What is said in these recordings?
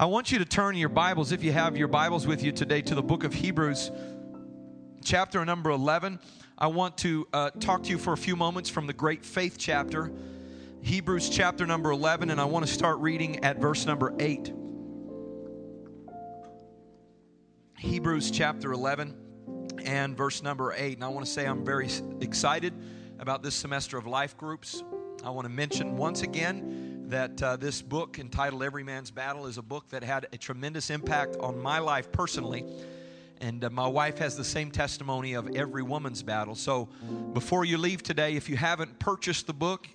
I want you to turn your Bibles, if you have your Bibles with you today, to the book of Hebrews, chapter number 11. I want to uh, talk to you for a few moments from the great faith chapter, Hebrews chapter number 11, and I want to start reading at verse number 8. Hebrews chapter 11 and verse number 8. And I want to say I'm very excited about this semester of life groups. I want to mention once again that uh, this book entitled Every Man's Battle is a book that had a tremendous impact on my life personally. And uh, my wife has the same testimony of every woman's battle. So before you leave today, if you haven't purchased the book,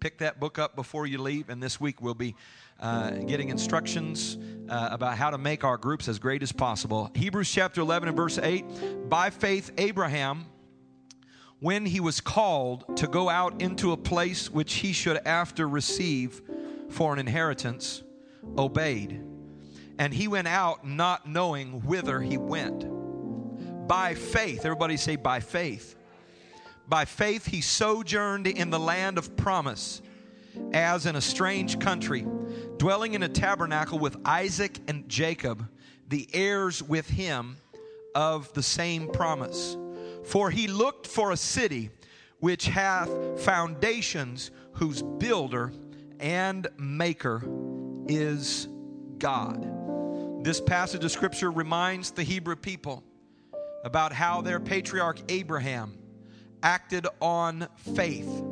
pick that book up before you leave. And this week we'll be uh, getting instructions uh, about how to make our groups as great as possible. Hebrews chapter 11 and verse 8 By faith, Abraham, when he was called to go out into a place which he should after receive for an inheritance, obeyed. And he went out not knowing whither he went. By faith, everybody say, by faith. By faith, he sojourned in the land of promise as in a strange country, dwelling in a tabernacle with Isaac and Jacob, the heirs with him of the same promise. For he looked for a city which hath foundations, whose builder and maker is God. This passage of scripture reminds the Hebrew people about how their patriarch Abraham acted on faith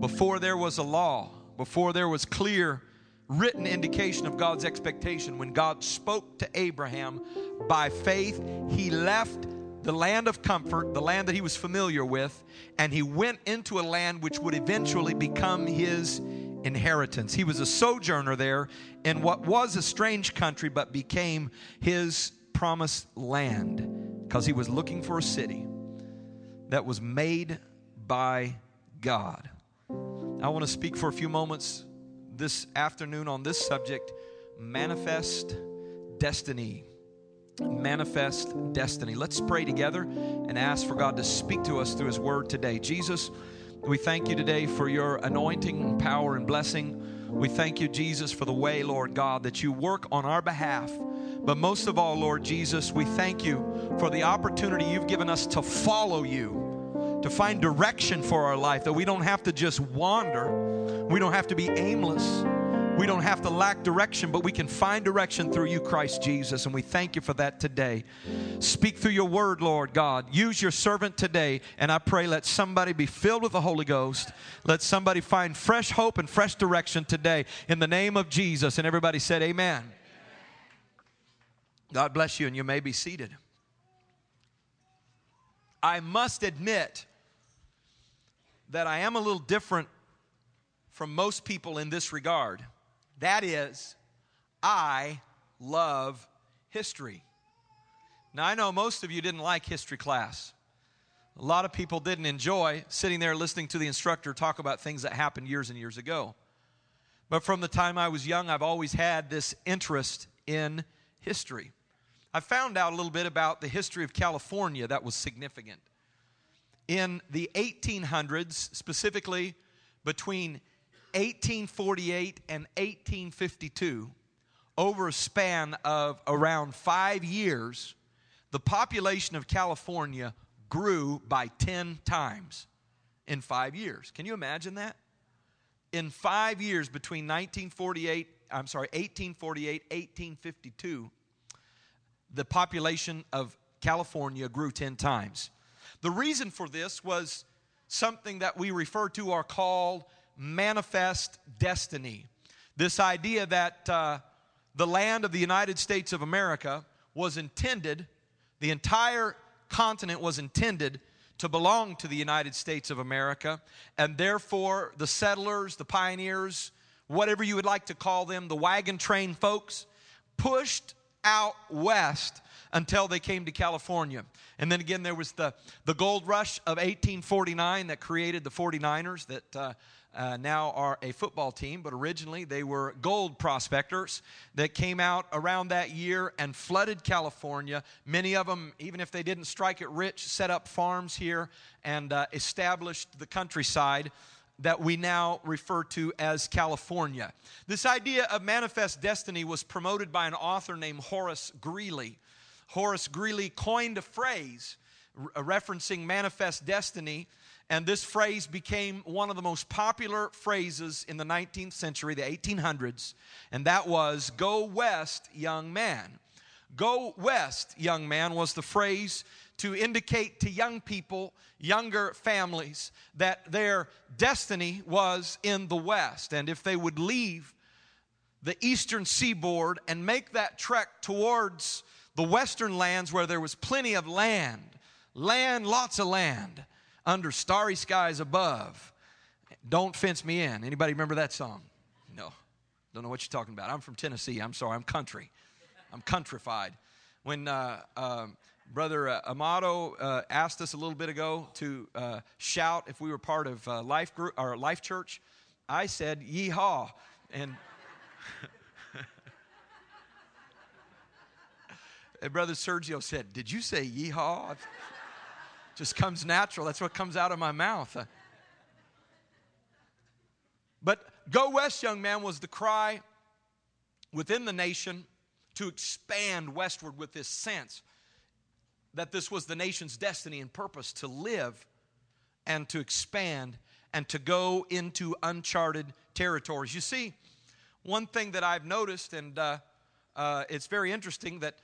before there was a law before there was clear written indication of God's expectation, when God spoke to Abraham by faith, he left the land of comfort, the land that he was familiar with, and he went into a land which would eventually become his inheritance. He was a sojourner there in what was a strange country, but became his promised land because he was looking for a city that was made by God. I want to speak for a few moments this afternoon on this subject manifest destiny. Manifest destiny. Let's pray together and ask for God to speak to us through His Word today. Jesus, we thank you today for your anointing, power, and blessing. We thank you, Jesus, for the way, Lord God, that you work on our behalf. But most of all, Lord Jesus, we thank you for the opportunity you've given us to follow you to find direction for our life, that we don't have to just wander, we don't have to be aimless. We don't have to lack direction, but we can find direction through you, Christ Jesus, and we thank you for that today. Speak through your word, Lord God. Use your servant today, and I pray let somebody be filled with the Holy Ghost. Let somebody find fresh hope and fresh direction today in the name of Jesus. And everybody said, Amen. God bless you, and you may be seated. I must admit that I am a little different from most people in this regard. That is, I love history. Now, I know most of you didn't like history class. A lot of people didn't enjoy sitting there listening to the instructor talk about things that happened years and years ago. But from the time I was young, I've always had this interest in history. I found out a little bit about the history of California that was significant. In the 1800s, specifically between 1848 and 1852, over a span of around five years, the population of California grew by 10 times in five years. Can you imagine that? In five years between 1948, I'm sorry, 1848, 1852, the population of California grew 10 times. The reason for this was something that we refer to or called manifest destiny. This idea that uh, the land of the United States of America was intended, the entire continent was intended to belong to the United States of America, and therefore the settlers, the pioneers, whatever you would like to call them, the wagon train folks, pushed out west until they came to California. And then again, there was the, the gold rush of 1849 that created the 49ers that uh, uh, now are a football team, but originally they were gold prospectors that came out around that year and flooded California. Many of them, even if they didn't strike it rich, set up farms here and uh, established the countryside that we now refer to as California. This idea of manifest destiny was promoted by an author named Horace Greeley. Horace Greeley coined a phrase referencing manifest destiny, and this phrase became one of the most popular phrases in the 19th century, the 1800s, and that was Go West, young man. Go West, young man was the phrase to indicate to young people, younger families, that their destiny was in the West. And if they would leave the eastern seaboard and make that trek towards the western lands where there was plenty of land, land, lots of land, under starry skies above. Don't fence me in. Anybody remember that song? No. Don't know what you're talking about. I'm from Tennessee. I'm sorry. I'm country. I'm countrified. When uh, uh, Brother uh, Amato uh, asked us a little bit ago to uh, shout if we were part of uh, Life Group or Life Church. I said "Yeehaw," and, and Brother Sergio said, "Did you say Yeehaw?" Just comes natural. That's what comes out of my mouth. But "Go West, young man" was the cry within the nation to expand westward with this sense that this was the nation's destiny and purpose to live and to expand and to go into uncharted territories. You see, one thing that I've noticed, and uh, uh, it's very interesting, that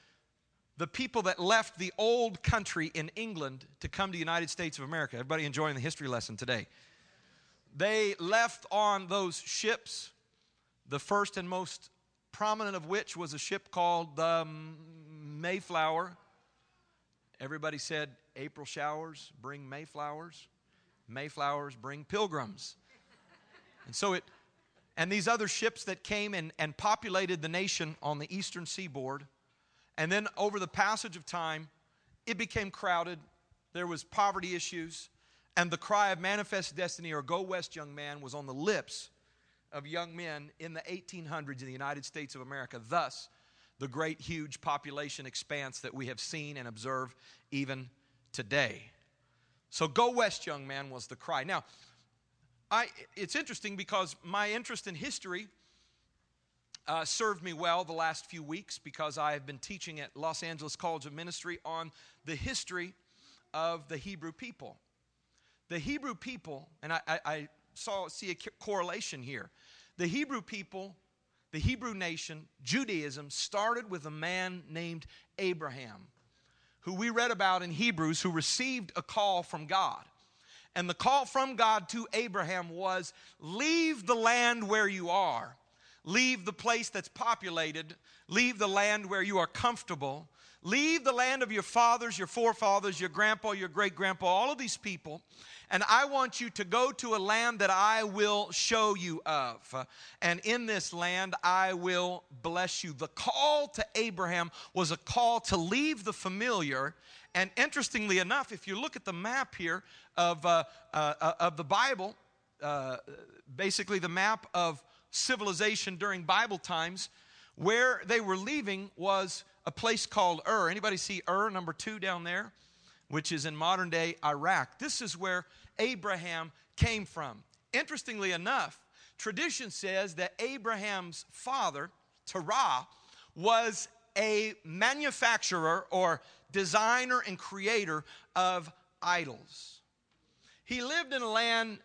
the people that left the old country in England to come to the United States of America, everybody enjoying the history lesson today, they left on those ships, the first and most prominent of which was a ship called the Mayflower. Everybody said, April showers bring Mayflowers, Mayflowers bring pilgrims. And so it, and these other ships that came and, and populated the nation on the eastern seaboard, and then over the passage of time, it became crowded. There was poverty issues, and the cry of manifest destiny or go west, young man, was on the lips of young men in the 1800s in the United States of America. Thus, the great, huge population expanse that we have seen and observed even today. So, go west, young man, was the cry. Now, I, it's interesting because my interest in history uh, served me well the last few weeks because I have been teaching at Los Angeles College of Ministry on the history of the Hebrew people. The Hebrew people, and I, I, I saw see a correlation here. The Hebrew people the Hebrew nation, Judaism, started with a man named Abraham, who we read about in Hebrews, who received a call from God. And the call from God to Abraham was leave the land where you are, leave the place that's populated, leave the land where you are comfortable, leave the land of your fathers, your forefathers, your grandpa, your great grandpa, all of these people, and I want you to go to a land that I will show you of. And in this land, I will bless you. The call to Abraham was a call to leave the familiar. And interestingly enough, if you look at the map here of, uh, uh, uh of the Bible, uh, basically the map of civilization during Bible times, where they were leaving was a place called Ur. Anybody see Ur, number two down there? which is in modern day Iraq. This is where Abraham came from. Interestingly enough, tradition says that Abraham's father, Terah, was a manufacturer or designer and creator of idols. He lived in a land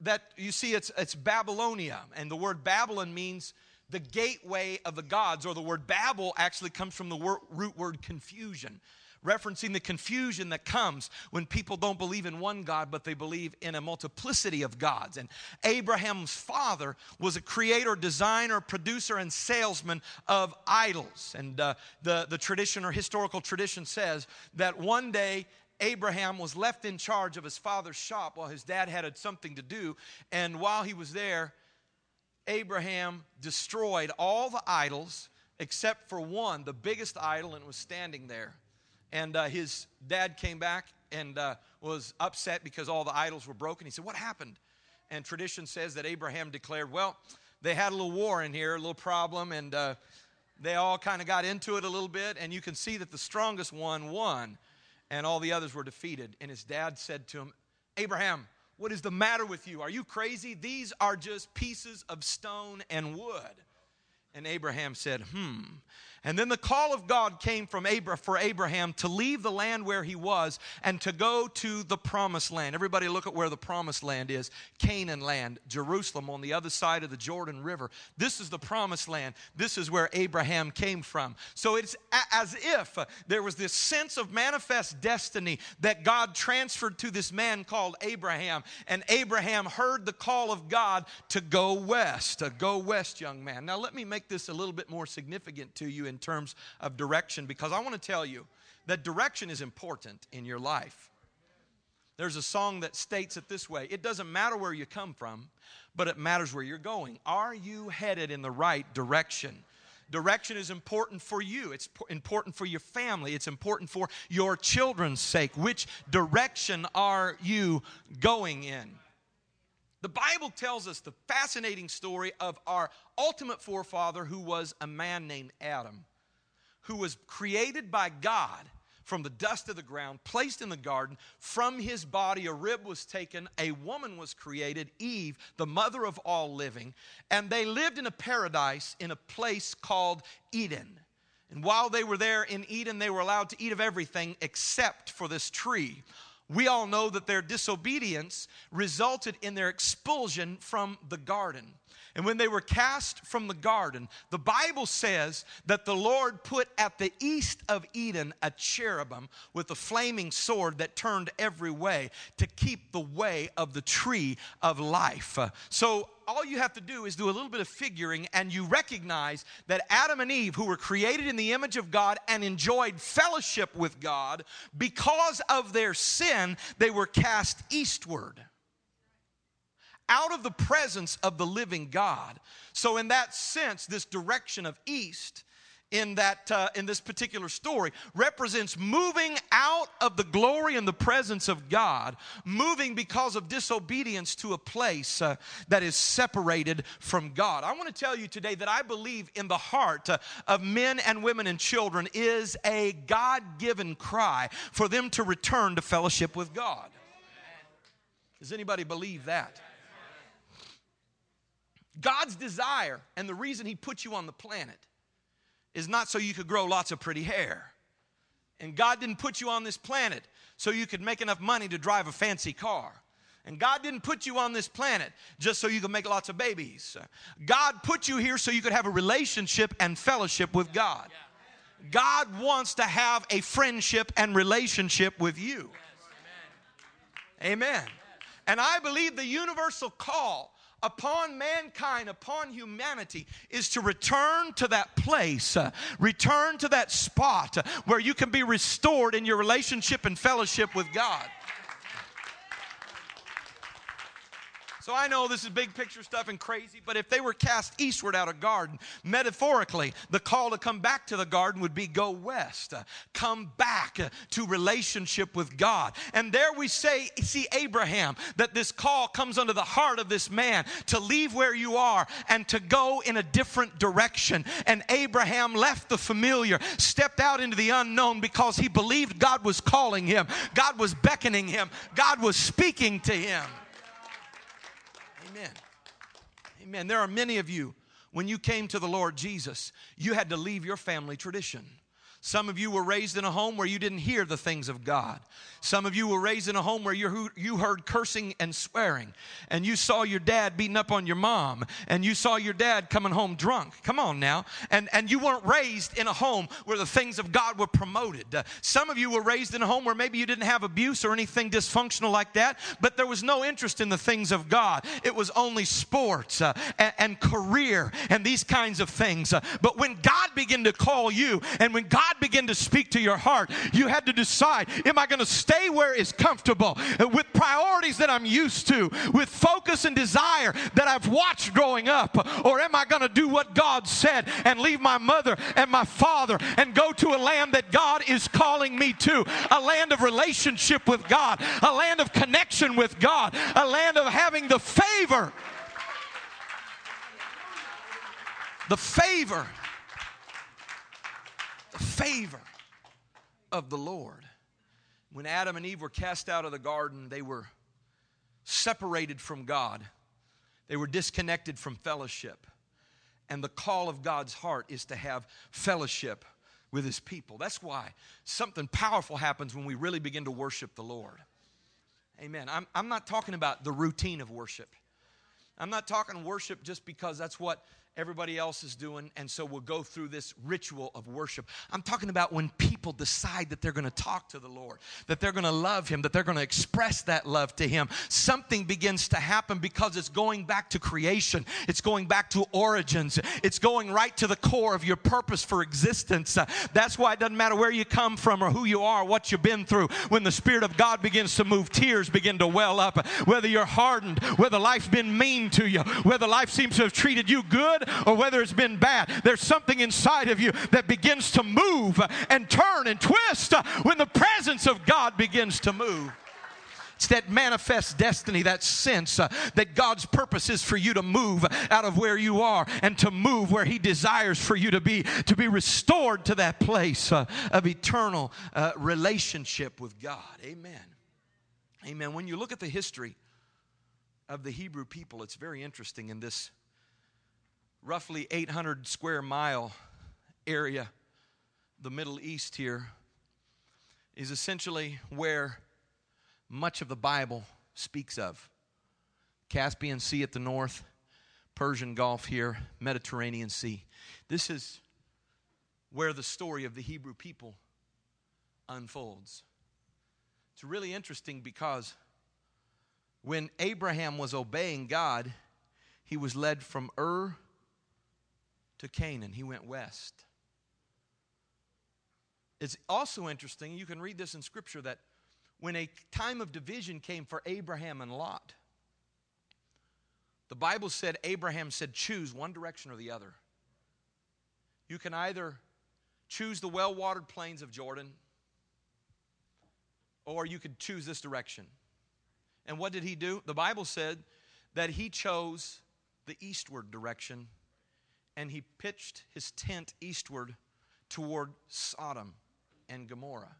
that you see it's, it's Babylonia, and the word Babylon means the gateway of the gods, or the word Babel actually comes from the root word confusion referencing the confusion that comes when people don't believe in one God, but they believe in a multiplicity of gods. And Abraham's father was a creator, designer, producer, and salesman of idols. And uh, the, the tradition or historical tradition says that one day Abraham was left in charge of his father's shop while his dad had something to do. And while he was there, Abraham destroyed all the idols except for one, the biggest idol, and was standing there. And uh, his dad came back and uh, was upset because all the idols were broken. He said, What happened? And tradition says that Abraham declared, Well, they had a little war in here, a little problem, and uh, they all kind of got into it a little bit. And you can see that the strongest one won, and all the others were defeated. And his dad said to him, Abraham, What is the matter with you? Are you crazy? These are just pieces of stone and wood. And Abraham said, Hmm. And then the call of God came from Abra- for Abraham to leave the land where he was and to go to the promised land. Everybody look at where the promised land is Canaan land, Jerusalem on the other side of the Jordan River. This is the promised land. This is where Abraham came from. So it's a- as if there was this sense of manifest destiny that God transferred to this man called Abraham. And Abraham heard the call of God to go west. To go west, young man. Now, let me make this a little bit more significant to you in terms of direction because I want to tell you that direction is important in your life. There's a song that states it this way It doesn't matter where you come from, but it matters where you're going. Are you headed in the right direction? Direction is important for you. It's important for your family. It's important for your children's sake. Which direction are you going in? The Bible tells us the fascinating story of our ultimate forefather who was a man named Adam, who was created by God from the dust of the ground, placed in the garden. From his body, a rib was taken, a woman was created, Eve, the mother of all living, and they lived in a paradise in a place called Eden. And while they were there in Eden, they were allowed to eat of everything except for this tree we all know that their disobedience resulted in their expulsion from the garden. And when they were cast from the garden, the Bible says that the Lord put at the east of Eden a cherubim with a flaming sword that turned every way to keep the way of the tree of life. Uh, so all you have to do is do a little bit of figuring and you recognize that Adam and Eve, who were created in the image of God and enjoyed fellowship with God, because of their sin, they were cast eastward out of the presence of the living God. So, in that sense, this direction of east in that uh, in this particular story represents moving out of the glory and the presence of God, moving because of disobedience to a place uh, that is separated from God. I want to tell you today that I believe in the heart uh, of men and women and children is a God-given cry for them to return to fellowship with God. Does anybody believe that? God's desire and the reason He put you on the planet is not so you could grow lots of pretty hair. And God didn't put you on this planet so you could make enough money to drive a fancy car. And God didn't put you on this planet just so you could make lots of babies. God put you here so you could have a relationship and fellowship with God. God wants to have a friendship and relationship with you. Amen. And I believe the universal call upon mankind, upon humanity, is to return to that place, uh, return to that spot uh, where you can be restored in your relationship and fellowship with God. So I know this is big picture stuff and crazy, but if they were cast eastward out of garden, metaphorically, the call to come back to the garden would be go west, uh, come back uh, to relationship with God. And there we say, see Abraham, that this call comes under the heart of this man to leave where you are and to go in a different direction. And Abraham left the familiar, stepped out into the unknown because he believed God was calling him, God was beckoning him, God was speaking to him. Amen. Amen. There are many of you, when you came to the Lord Jesus, you had to leave your family tradition. Some of you were raised in a home where you didn't hear the things of God. Some of you were raised in a home where you, you heard cursing and swearing, and you saw your dad beating up on your mom, and you saw your dad coming home drunk. Come on now. And, and you weren't raised in a home where the things of God were promoted. Uh, some of you were raised in a home where maybe you didn't have abuse or anything dysfunctional like that, but there was no interest in the things of God. It was only sports uh, and, and career and these kinds of things. Uh, but when God began to call you, and when God God began to speak to your heart, you had to decide am I going to stay where is comfortable uh, with priorities that I'm used to, with focus and desire that I've watched growing up, or am I going to do what God said and leave my mother and my father and go to a land that God is calling me to? A land of relationship with God, a land of connection with God, a land of having the favor. The favor the favor of the Lord. When Adam and Eve were cast out of the garden, they were separated from God, they were disconnected from fellowship. And the call of God's heart is to have fellowship with His people. That's why something powerful happens when we really begin to worship the Lord. Amen. I'm, I'm not talking about the routine of worship. I'm not talking worship just because that's what everybody else is doing, and so we'll go through this ritual of worship. I'm talking about when people decide that they're going to talk to the Lord, that they're going to love Him, that they're going to express that love to Him. Something begins to happen because it's going back to creation, it's going back to origins, it's going right to the core of your purpose for existence. That's why it doesn't matter where you come from or who you are, what you've been through. When the Spirit of God begins to move, tears begin to well up. Whether you're hardened, whether life's been mean to you, whether life seems to have treated you good or whether it's been bad, there's something inside of you that begins to move and turn and twist when the presence of God begins to move. It's that manifest destiny, that sense uh, that God's purpose is for you to move out of where you are and to move where He desires for you to be, to be restored to that place uh, of eternal uh, relationship with God. Amen. Amen. When you look at the history of the Hebrew people, it's very interesting in this roughly 800 square mile area, the Middle East here, is essentially where much of the Bible speaks of. Caspian Sea at the north, Persian Gulf here, Mediterranean Sea. This is where the story of the Hebrew people unfolds. It's really interesting because when Abraham was obeying God, he was led from Ur to Canaan. He went west. It's also interesting, you can read this in Scripture, that when a time of division came for Abraham and Lot, the Bible said Abraham said, choose one direction or the other. You can either choose the well watered plains of Jordan, or you could choose this direction. And what did he do? The Bible said that he chose the eastward direction and he pitched his tent eastward toward Sodom and Gomorrah.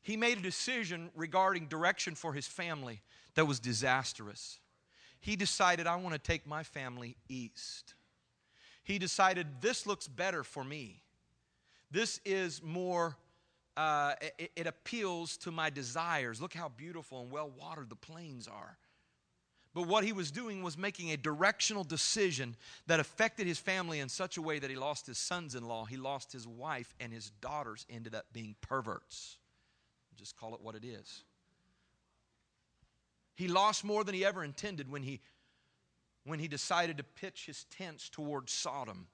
He made a decision regarding direction for his family that was disastrous. He decided, I want to take my family east. He decided, this looks better for me. This is more, uh, it, it appeals to my desires. Look how beautiful and well watered the plains are. But what he was doing was making a directional decision that affected his family in such a way that he lost his sons in law, he lost his wife, and his daughters ended up being perverts. Just call it what it is. He lost more than he ever intended when he, when he decided to pitch his tents towards Sodom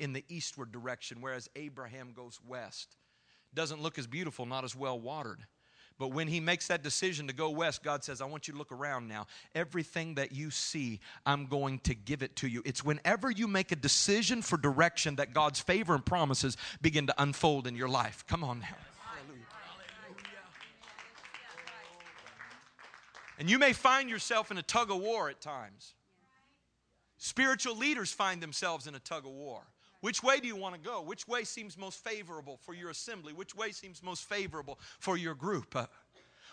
in the eastward direction, whereas Abraham goes west. Doesn't look as beautiful, not as well watered. But when he makes that decision to go west, God says, I want you to look around now. Everything that you see, I'm going to give it to you. It's whenever you make a decision for direction that God's favor and promises begin to unfold in your life. Come on now. And you may find yourself in a tug of war at times. Spiritual leaders find themselves in a tug of war. Which way do you want to go? Which way seems most favorable for your assembly? Which way seems most favorable for your group? Uh,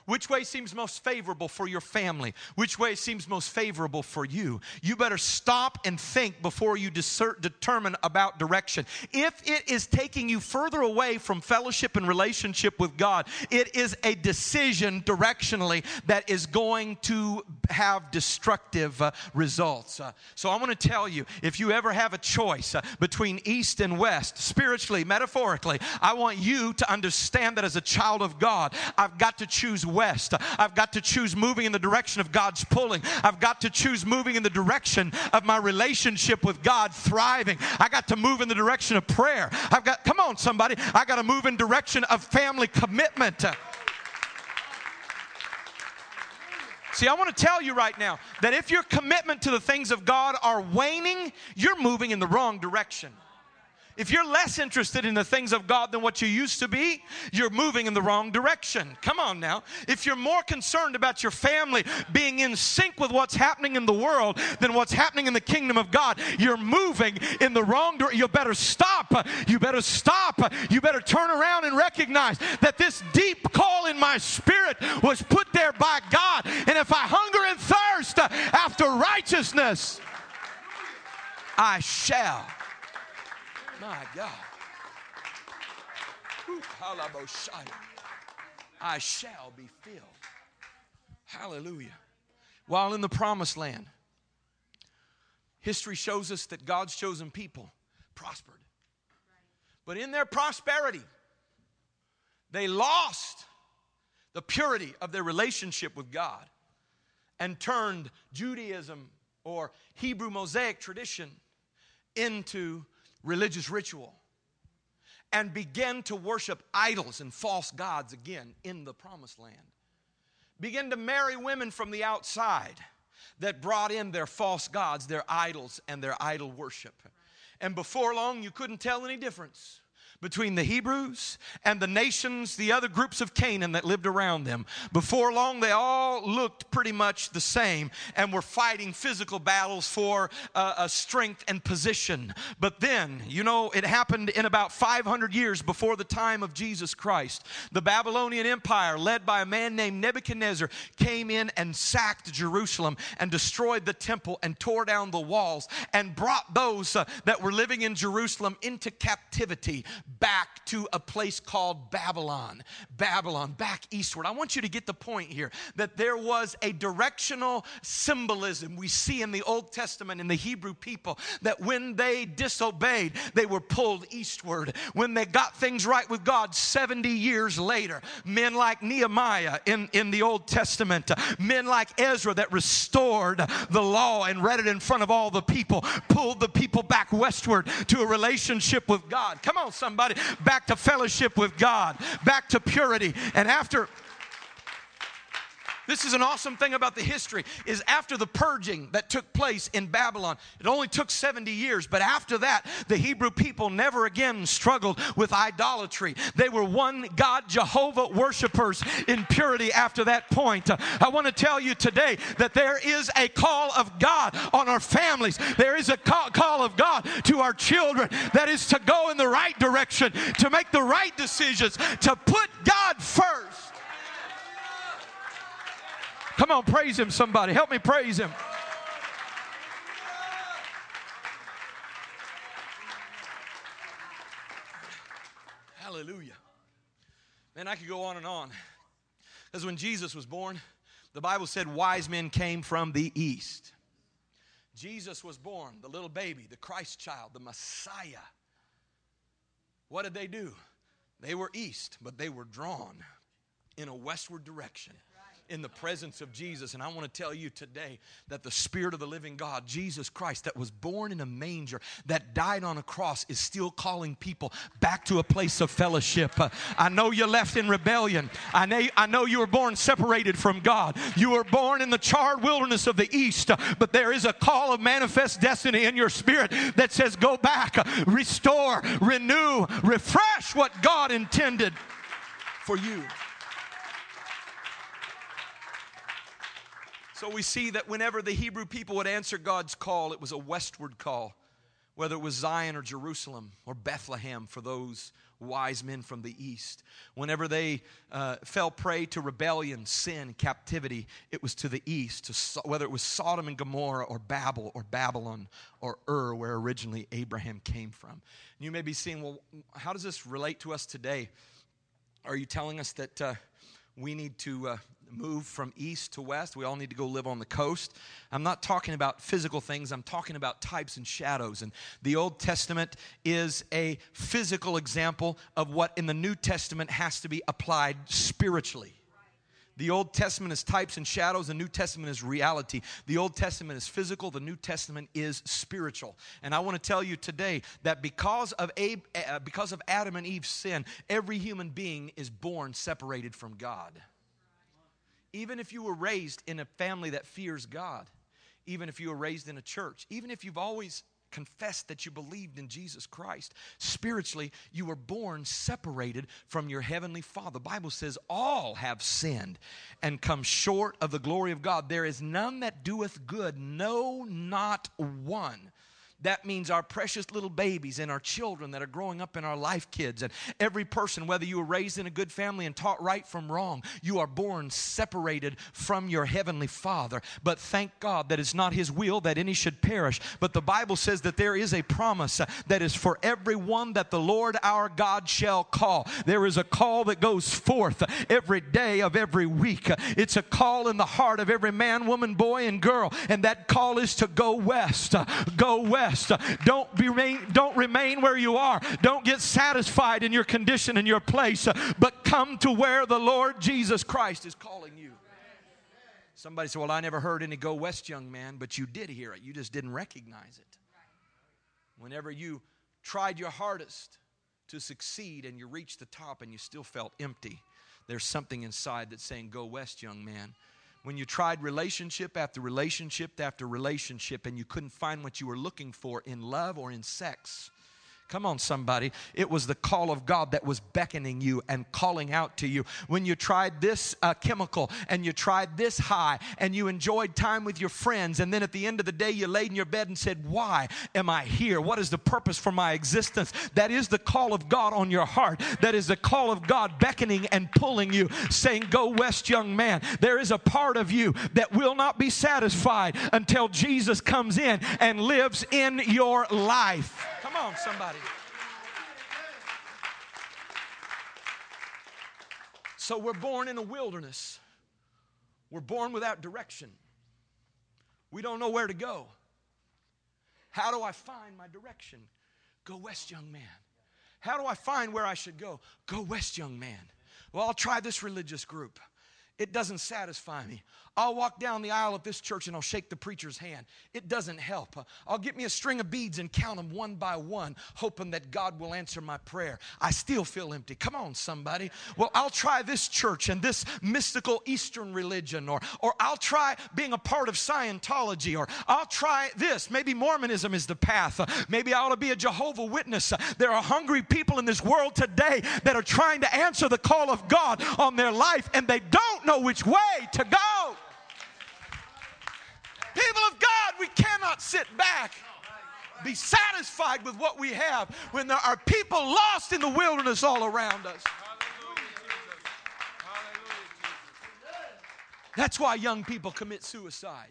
Which way seems most favorable for your family? Which way seems most favorable for you? You better stop and think before you discern, determine about direction. If it is taking you further away from fellowship and relationship with God, it is a decision directionally that is going to have destructive uh, results. Uh, so I want to tell you if you ever have a choice uh, between east and west, spiritually, metaphorically, I want you to understand that as a child of God, I've got to choose west. I've got to choose moving in the direction of God's pulling. I've got to choose moving in the direction of my relationship with God thriving. I got to move in the direction of prayer. I've got, come on, somebody, I got to move in direction of family commitment. See, I want to tell you right now that if your commitment to the things of God are waning, you're moving in the wrong direction. If you're less interested in the things of God than what you used to be, you're moving in the wrong direction. Come on now. If you're more concerned about your family being in sync with what's happening in the world than what's happening in the kingdom of God, you're moving in the wrong direction. You better stop. You better stop. You better turn around and recognize that this deep call in my spirit was put there by God. And if I hunger and thirst after righteousness, I shall my God. I shall be filled. Hallelujah. While in the promised land, history shows us that God's chosen people prospered. But in their prosperity, they lost the purity of their relationship with God and turned Judaism or Hebrew Mosaic tradition into religious ritual and begin to worship idols and false gods again in the promised land. Begin to marry women from the outside that brought in their false gods, their idols, and their idol worship. And before long, you couldn't tell any difference between the Hebrews and the nations, the other groups of Canaan that lived around them. Before long, they all looked pretty much the same and were fighting physical battles for uh, a strength and position. But then, you know, it happened in about 500 years before the time of Jesus Christ. The Babylonian Empire, led by a man named Nebuchadnezzar, came in and sacked Jerusalem and destroyed the temple and tore down the walls and brought those uh, that were living in Jerusalem into captivity back to a place called Babylon. Babylon, back eastward. I want you to get the point here that there was a directional symbolism we see in the Old Testament in the Hebrew people that when they disobeyed, they were pulled eastward. When they got things right with God 70 years later, men like Nehemiah in, in the Old Testament, men like Ezra that restored the law and read it in front of all the people, pulled the people back westward to a relationship with God. Come on, somebody somebody back to fellowship with God, back to purity. And after this is an awesome thing about the history is after the purging that took place in Babylon it only took 70 years but after that the Hebrew people never again struggled with idolatry. They were one God Jehovah worshipers in purity after that point. I want to tell you today that there is a call of God on our families. There is a call of God to our children that is to go in the right direction to make the right decisions to put God first Come on, praise Him, somebody. Help me praise Him. Hallelujah. Man, I could go on and on. Because when Jesus was born, the Bible said wise men came from the east. Jesus was born, the little baby, the Christ child, the Messiah. What did they do? They were east, but they were drawn in a westward direction in the presence of Jesus. And I want to tell you today that the Spirit of the living God, Jesus Christ, that was born in a manger, that died on a cross, is still calling people back to a place of fellowship. Uh, I know you left in rebellion. I know, I know you were born separated from God. You were born in the charred wilderness of the east, uh, but there is a call of manifest destiny in your spirit that says, Go back, restore, renew, refresh what God intended for you. So we see that whenever the Hebrew people would answer God's call, it was a westward call, whether it was Zion or Jerusalem or Bethlehem for those wise men from the east. Whenever they uh, fell prey to rebellion, sin, captivity, it was to the east, to, whether it was Sodom and Gomorrah or Babel or Babylon or Ur, where originally Abraham came from. And you may be saying, well, how does this relate to us today? Are you telling us that uh, we need to uh, move from east to west. We all need to go live on the coast. I'm not talking about physical things, I'm talking about types and shadows. And the Old Testament is a physical example of what in the New Testament has to be applied spiritually. The Old Testament is types and shadows, the New Testament is reality. The Old Testament is physical, the New Testament is spiritual. And I want to tell you today that because of, Abe, uh, because of Adam and Eve's sin, every human being is born separated from God even if you were raised in a family that fears God, even if you were raised in a church, even if you've always confessed that you believed in Jesus Christ. Spiritually, you were born separated from your heavenly Father. The Bible says all have sinned and come short of the glory of God. There is none that doeth good, no, not one. That means our precious little babies and our children that are growing up in our life kids. And every person, whether you were raised in a good family and taught right from wrong, you are born separated from your heavenly Father. But thank God that it's not His will that any should perish. But the Bible says that there is a promise that is for everyone that the Lord our God shall call. There is a call that goes forth every day of every week. It's a call in the heart of every man, woman, boy, and girl. And that call is to go west. Go west rest. Don't, be, don't remain where you are. Don't get satisfied in your condition and your place, but come to where the Lord Jesus Christ is calling you. Somebody said, Well, I never heard any Go West, young man, but you did hear it. You just didn't recognize it. Whenever you tried your hardest to succeed and you reached the top and you still felt empty, there's something inside that's saying, Go West, young man when you tried relationship after relationship after relationship and you couldn't find what you were looking for in love or in sex, Come on, somebody. It was the call of God that was beckoning you and calling out to you. When you tried this uh, chemical and you tried this high and you enjoyed time with your friends, and then at the end of the day, you laid in your bed and said, Why am I here? What is the purpose for my existence? That is the call of God on your heart. That is the call of God beckoning and pulling you, saying, Go west, young man. There is a part of you that will not be satisfied until Jesus comes in and lives in your life. On, somebody. So we're born in a wilderness. We're born without direction. We don't know where to go. How do I find my direction? Go west, young man. How do I find where I should go? Go west, young man. Well, I'll try this religious group. It doesn't satisfy me. I'll walk down the aisle of this church and I'll shake the preacher's hand. It doesn't help. I'll get me a string of beads and count them one by one, hoping that God will answer my prayer. I still feel empty. Come on, somebody. Well, I'll try this church and this mystical Eastern religion, or, or I'll try being a part of Scientology, or I'll try this. Maybe Mormonism is the path. Maybe I ought to be a Jehovah Witness. There are hungry people in this world today that are trying to answer the call of God on their life, and they don't know which way to go. People of God, we cannot sit back, be satisfied with what we have when there are people lost in the wilderness all around us. That's why young people commit suicide.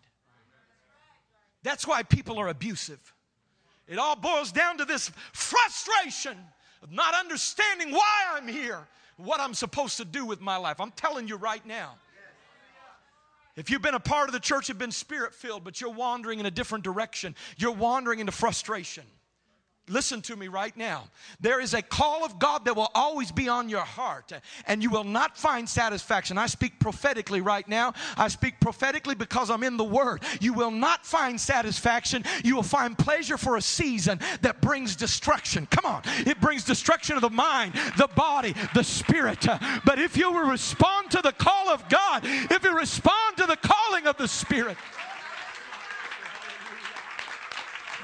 That's why people are abusive. It all boils down to this frustration of not understanding why I'm here, what I'm supposed to do with my life. I'm telling you right now. If you've been a part of the church, you've been spirit filled, but you're wandering in a different direction, you're wandering into frustration. Listen to me right now. There is a call of God that will always be on your heart, and you will not find satisfaction. I speak prophetically right now. I speak prophetically because I'm in the Word. You will not find satisfaction. You will find pleasure for a season that brings destruction. Come on. It brings destruction of the mind, the body, the spirit. But if you will respond to the call of God, if you respond to the calling of the Spirit,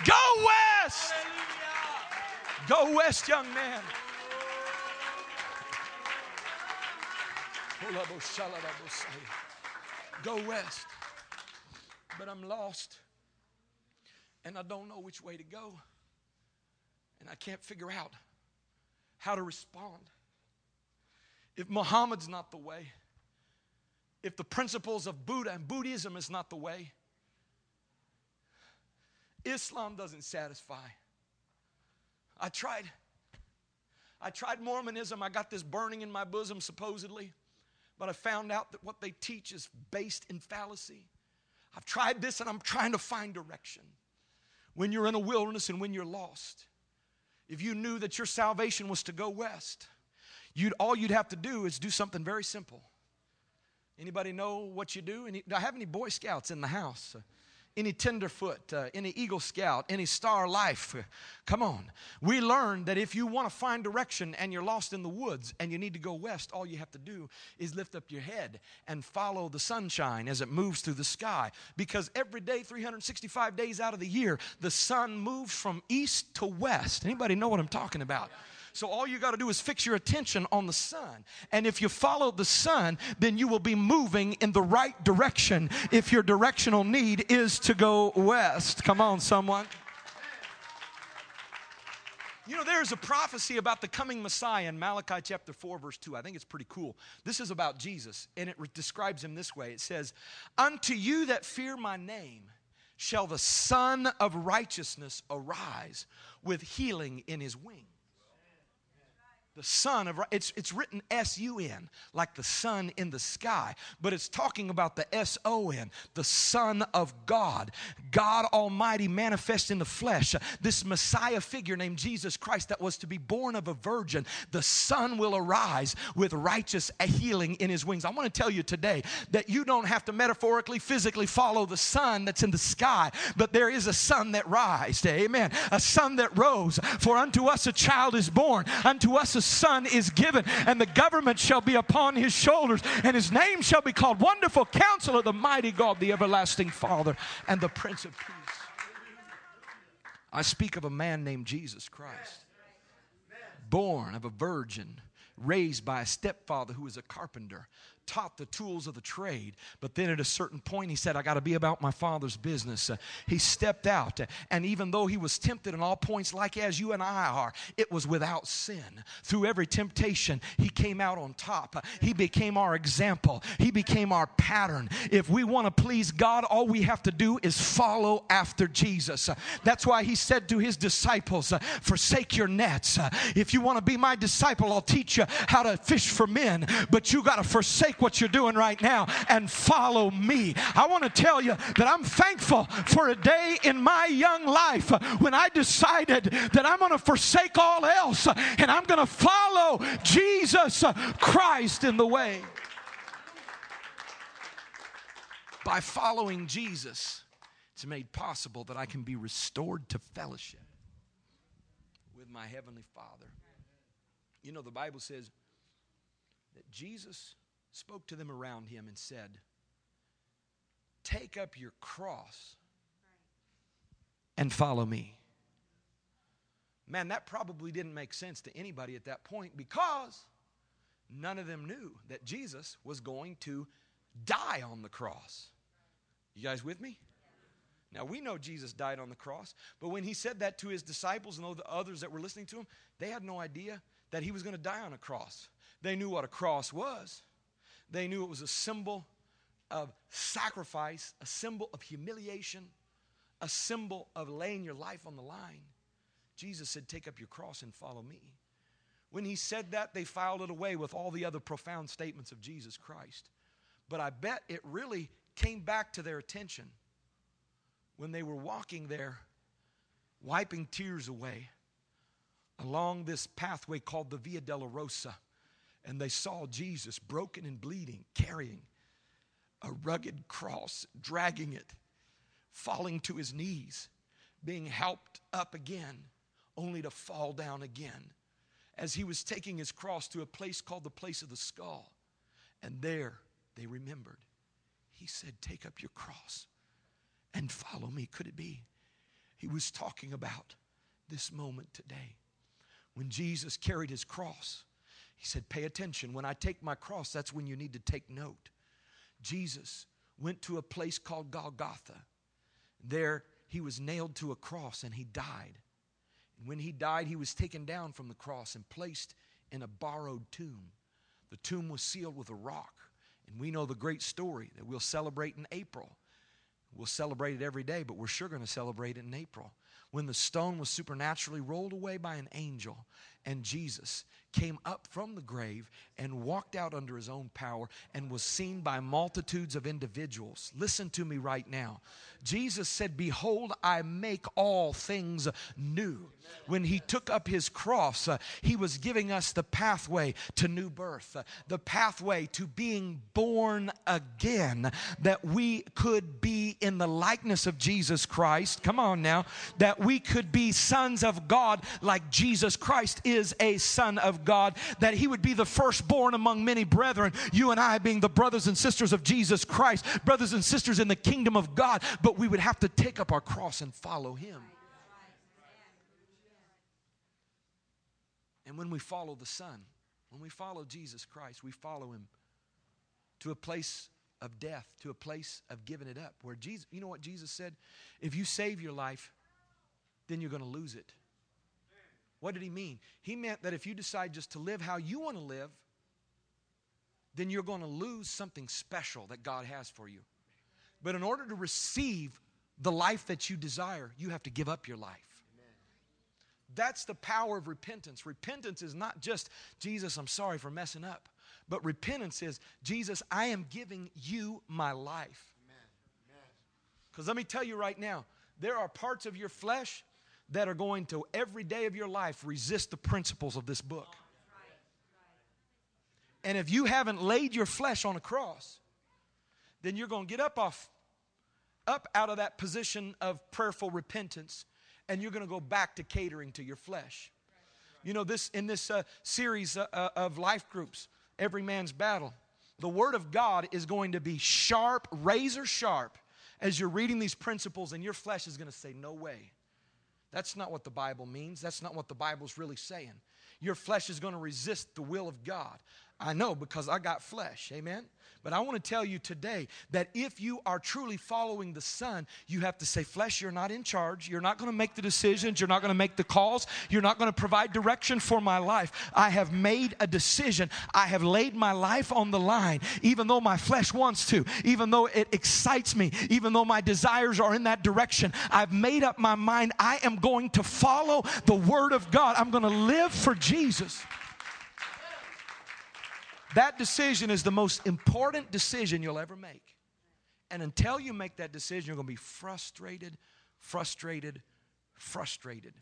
go west. Go west, young man. Oh, oh, go west. But I'm lost and I don't know which way to go. And I can't figure out how to respond. If Muhammad's not the way, if the principles of Buddha and Buddhism is not the way, Islam doesn't satisfy. I tried. I tried Mormonism. I got this burning in my bosom, supposedly. But I found out that what they teach is based in fallacy. I've tried this and I'm trying to find direction. When you're in a wilderness and when you're lost, if you knew that your salvation was to go west, you'd, all you'd have to do is do something very simple. Anybody know what you do? Any, do I have any Boy Scouts in the house? Any tenderfoot, uh, any Eagle Scout, any Star Life. Come on. We learned that if you want to find direction and you're lost in the woods and you need to go west, all you have to do is lift up your head and follow the sunshine as it moves through the sky. Because every day, 365 days out of the year, the sun moves from east to west. Anybody know what I'm talking about? So all you got to do is fix your attention on the sun. And if you follow the sun, then you will be moving in the right direction if your directional need is to go west. Come on, someone. You know, there's a prophecy about the coming Messiah in Malachi chapter 4, verse 2. I think it's pretty cool. This is about Jesus, and it re- describes him this way It says, Unto you that fear my name shall the Sun of righteousness arise with healing in his wings the sun of it's it's written s-u-n like the sun in the sky but it's talking about the s-o-n the son of god. God almighty manifest in the flesh. This messiah figure named jesus christ that was to be born of a virgin the sun will arise with righteous healing in his wings. I want to tell you today that you don't have to metaphorically physically follow the sun that's in the sky but there is a sun that rised amen. A sun that rose. For unto us a child is born unto us a Son is given, and the government shall be upon his shoulders, and his name shall be called Wonderful Counselor, the Mighty God, the Everlasting Father, and the Prince of Peace. I speak of a man named Jesus Christ, born of a virgin, raised by a stepfather who was a carpenter, taught the tools of the trade. But then at a certain point, he said, I got to be about my father's business. Uh, he stepped out, uh, and even though he was tempted in all points, like as you and I are, it was without sin. Through every temptation, he came out on top. He became our example, he became our pattern. If we want to please God, all we have to do is follow after Jesus. Uh, that's why he said to his disciples, Forsake your nets. If you want to be my disciple, I'll teach you how to fish for men, but you got to forsake what you're doing right now and follow me. I want to tell you that I'm thankful for a day in my young life when I decided that I'm going to forsake all else and I'm going to follow Jesus Christ in the way. By following Jesus, it's made possible that I can be restored to fellowship with my Heavenly Father. You know, the Bible says that Jesus spoke to them around him and said, Take up your cross and follow me. Man, that probably didn't make sense to anybody at that point because none of them knew that Jesus was going to die on the cross. You guys with me? Now we know Jesus died on the cross, but when he said that to his disciples and all the others that were listening to him, they had no idea that he was going to die on a cross. They knew what a cross was. They knew it was a symbol of sacrifice, a symbol of humiliation, a symbol of laying your life on the line. Jesus said, Take up your cross and follow me. When he said that, they filed it away with all the other profound statements of Jesus Christ. But I bet it really came back to their attention when they were walking there, wiping tears away along this pathway called the Via Dolorosa and they saw Jesus broken and bleeding, carrying a rugged cross, dragging it, falling to his knees, being helped up again, only to fall down again. As he was taking his cross to a place called the place of the skull. And there they remembered. He said, Take up your cross and follow me. Could it be? He was talking about this moment today when Jesus carried his cross he said, Pay attention. When I take my cross, that's when you need to take note. Jesus went to a place called Golgotha. There, he was nailed to a cross and he died. And when he died, he was taken down from the cross and placed in a borrowed tomb. The tomb was sealed with a rock. And we know the great story that we'll celebrate in April. We'll celebrate it every day, but we're sure going to celebrate it in April. When the stone was supernaturally rolled away by an angel, and Jesus came up from the grave and walked out under his own power and was seen by multitudes of individuals. Listen to me right now. Jesus said, Behold, I make all things new. When he took up his cross, uh, he was giving us the pathway to new birth, uh, the pathway to being born again, that we could be in the likeness of Jesus Christ. Come on now, that we could be sons of God like Jesus Christ is a son of God, that he would be the firstborn among many brethren, you and I being the brothers and sisters of Jesus Christ, brothers and sisters in the kingdom of God, but we would have to take up our cross and follow him. And when we follow the Son, when we follow Jesus Christ, we follow him to a place of death, to a place of giving it up. Where Jesus, you know what Jesus said? If you save your life, then you're going to lose it. What did he mean? He meant that if you decide just to live how you want to live, then you're going to lose something special that God has for you. But in order to receive the life that you desire, you have to give up your life. That's the power of repentance. Repentance is not just, Jesus, I'm sorry for messing up. But repentance is, Jesus, I am giving you my life. Because let me tell you right now, there are parts of your flesh that are going to every day of your life resist the principles of this book. And if you haven't laid your flesh on a cross, then you're going to get up off up out of that position of prayerful repentance and you're going to go back to catering to your flesh. You know this in this uh, series uh, uh, of life groups, every man's battle. The word of God is going to be sharp, razor sharp as you're reading these principles and your flesh is going to say no way. That's not what the Bible means. That's not what the Bible's really saying. Your flesh is going to resist the will of God. I know because I got flesh. Amen. But I want to tell you today that if you are truly following the Son, you have to say, Flesh, you're not in charge. You're not going to make the decisions. You're not going to make the calls. You're not going to provide direction for my life. I have made a decision. I have laid my life on the line, even though my flesh wants to, even though it excites me, even though my desires are in that direction. I've made up my mind. I am going to follow the Word of God. I'm going to live for Jesus. That decision is the most important decision you'll ever make. And until you make that decision, you're going to be frustrated, frustrated, frustrated.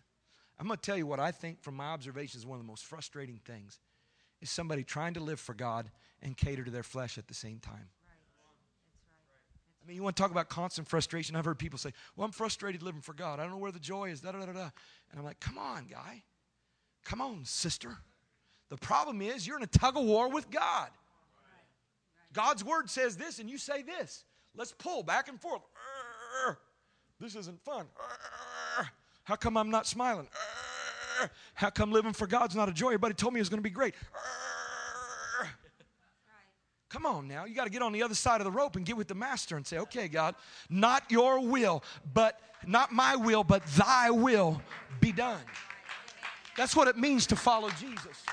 I'm going to tell you what I think from my observations one of the most frustrating things is somebody trying to live for God and cater to their flesh at the same time. I mean, you want to talk about constant frustration? I've heard people say, Well, I'm frustrated living for God. I don't know where the joy is. Da, da, da, da. And I'm like, Come on, guy. Come on, sister. The problem is you're in a tug of war with God. God's word says this, and you say this. Let's pull back and forth. This isn't fun. How come I'm not smiling? How come living for God's not a joy? Everybody told me it was going to be great. Come on now. You got to get on the other side of the rope and get with the master and say, okay, God, not your will, but not my will, but thy will be done. That's what it means to follow Jesus.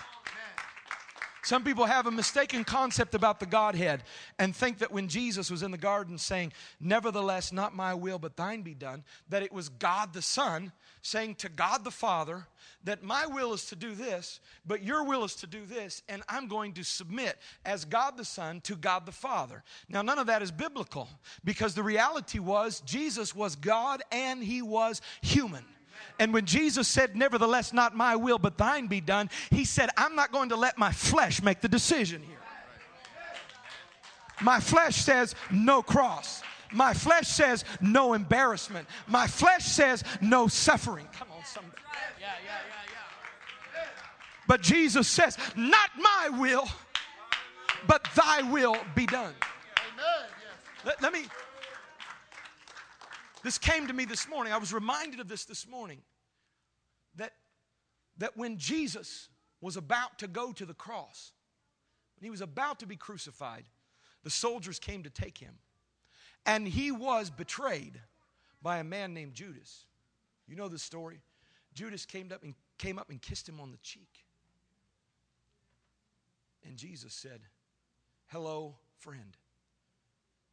Some people have a mistaken concept about the Godhead and think that when Jesus was in the garden saying, Nevertheless, not my will, but thine be done, that it was God the Son saying to God the Father, that my will is to do this, but your will is to do this, and I'm going to submit as God the Son to God the Father. Now, none of that is biblical because the reality was Jesus was God and he was human. And when Jesus said, Nevertheless, not my will, but thine be done, he said, I'm not going to let my flesh make the decision here. My flesh says, No cross. My flesh says, No embarrassment. My flesh says, No suffering. Come on, somebody. Yeah, yeah, yeah, yeah. But Jesus says, Not my will, but thy will be done. Let, let me this came to me this morning. I was reminded of this this morning that, that when Jesus was about to go to the cross, when he was about to be crucified, the soldiers came to take him. And he was betrayed by a man named Judas. You know the story? Judas came up and came up and kissed him on the cheek. And Jesus said, Hello, friend.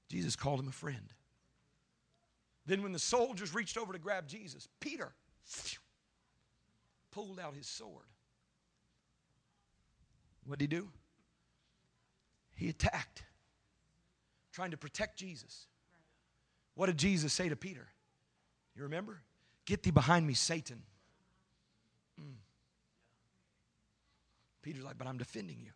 Jesus called him a friend. Then, when the soldiers reached over to grab Jesus, Peter pulled out his sword What did he do? He attacked, trying to protect Jesus. What did Jesus say to Peter? You remember? Get thee behind me, Satan. Mm. Peter's like, but I'm defending you.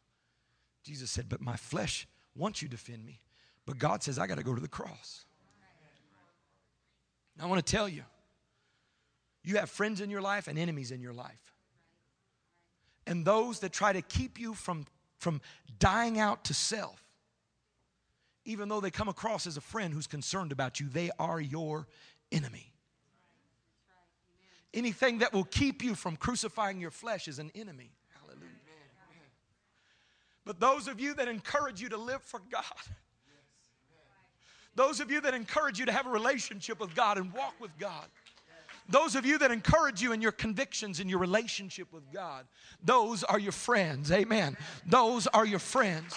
Jesus said, but my flesh wants you to defend me. But God says, I got to go to the cross. I want to tell you, you have friends in your life and enemies in your life. And those that try to keep you from, from dying out to self, even though they come across as a friend who's concerned about you, they are your enemy. Anything that will keep you from crucifying your flesh is an enemy. Hallelujah. But those of you that encourage you to live for God, those of you that encourage you to have a relationship with God and walk with God, those of you that encourage you in your convictions and your relationship with God, those are your friends. Amen. Those are your friends.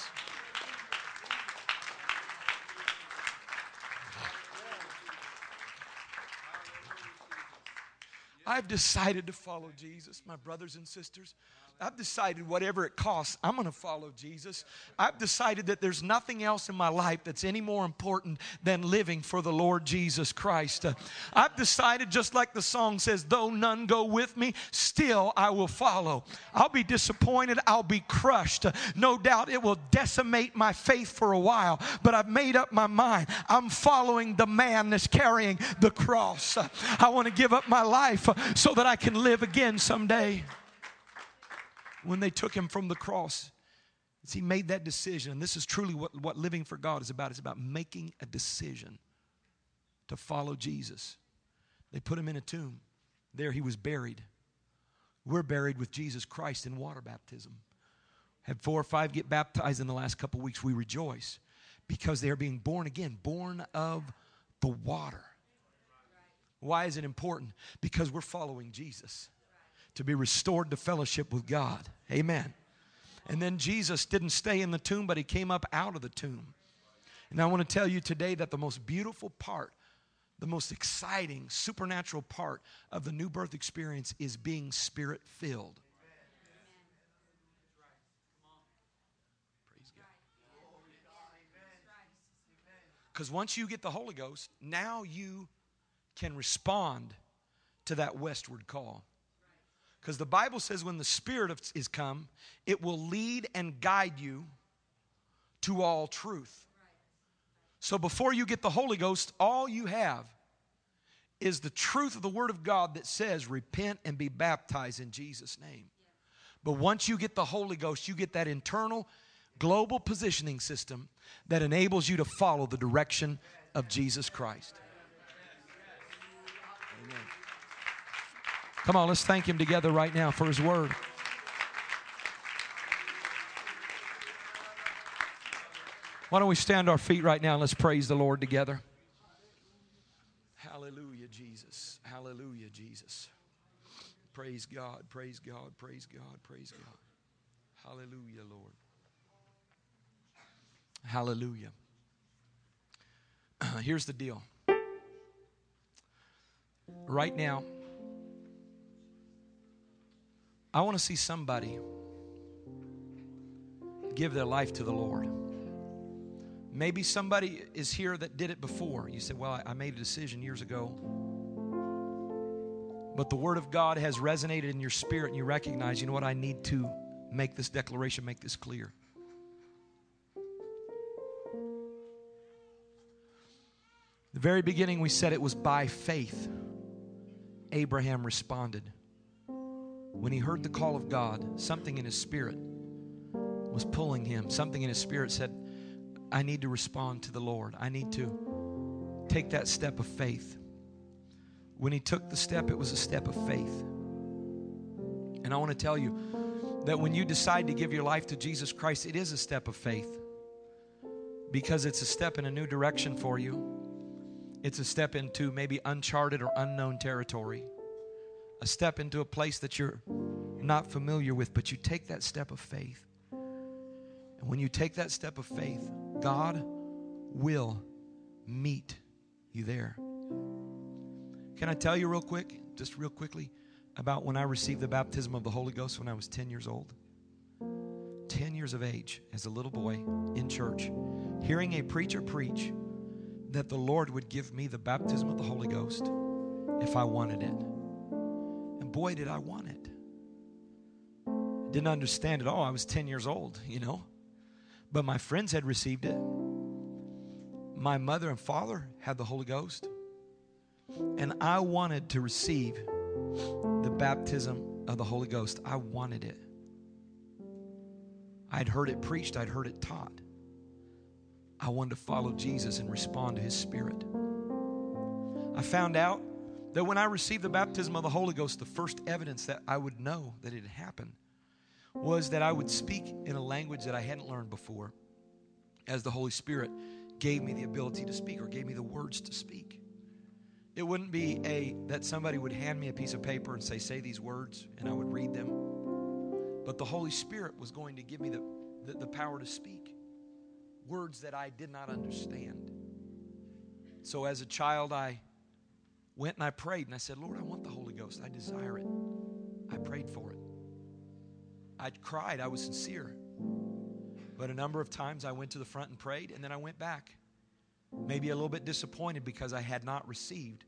I've decided to follow Jesus, my brothers and sisters. I've decided whatever it costs, I'm going to follow Jesus. I've decided that there's nothing else in my life that's any more important than living for the Lord Jesus Christ. I've decided, just like the song says, though none go with me, still I will follow. I'll be disappointed, I'll be crushed. No doubt it will decimate my faith for a while, but I've made up my mind. I'm following the man that's carrying the cross. I want to give up my life so that I can live again someday when they took him from the cross. He made that decision. And this is truly what, what living for God is about. It's about making a decision to follow Jesus. They put him in a tomb. There he was buried. We're buried with Jesus Christ in water baptism. Had four or five get baptized in the last couple weeks. We rejoice because they are being born again, born of the water. Why is it important? Because we're following Jesus to be restored to fellowship with God. Amen. And then Jesus didn't stay in the tomb, but he came up out of the tomb. And I want to tell you today that the most beautiful part, the most exciting, supernatural part of the new birth experience is being spirit filled. Because once you get the Holy Ghost, now you can respond to that westward call. Because the Bible says when the Spirit is come, it will lead and guide you to all truth. So before you get the Holy Ghost, all you have is the truth of the Word of God that says, repent and be baptized in Jesus' name. But once you get the Holy Ghost, you get that internal global positioning system that enables you to follow the direction of Jesus Christ. Come on, let's thank Him together right now for His word. Why don't we stand our feet right now and let's praise the Lord together? Hallelujah, Jesus. Hallelujah, Jesus. Praise God, praise God, praise God, praise God. Hallelujah, Lord. Hallelujah. Here's the deal. Right now, I want to see somebody give their life to the Lord. Maybe somebody is here that did it before. You said, Well, I made a decision years ago. But the Word of God has resonated in your spirit, and you recognize, you know what, I need to make this declaration, make this clear. The very beginning, we said it was by faith Abraham responded. When he heard the call of God, something in his spirit was pulling him. Something in his spirit said, I need to respond to the Lord. I need to take that step of faith. When he took the step, it was a step of faith. And I want to tell you that when you decide to give your life to Jesus Christ, it is a step of faith because it's a step in a new direction for you. It's a step into maybe uncharted or unknown territory a step into a place that you're not familiar with, but you take that step of faith. And when you take that step of faith, God will meet you there. Can I tell you real quick, just real quickly, about when I received the baptism of the Holy Ghost when I was 10 years old? 10 years of age, as a little boy in church, hearing a preacher preach that the Lord would give me the baptism of the Holy Ghost if I wanted it. Boy, did I want it. I didn't understand it all. I was 10 years old, you know. But my friends had received it. My mother and father had the Holy Ghost. And I wanted to receive the baptism of the Holy Ghost. I wanted it. I'd heard it preached, I'd heard it taught. I wanted to follow Jesus and respond to his spirit. I found out that when I received the baptism of the Holy Ghost, the first evidence that I would know that it had happened was that I would speak in a language that I hadn't learned before as the Holy Spirit gave me the ability to speak or gave me the words to speak. It wouldn't be a that somebody would hand me a piece of paper and say, say these words, and I would read them. But the Holy Spirit was going to give me the, the, the power to speak words that I did not understand. So as a child, I went and I prayed and I said, Lord, I want the Holy Ghost. I desire it. I prayed for it. I cried. I was sincere. But a number of times I went to the front and prayed, and then I went back maybe a little bit disappointed because I had not received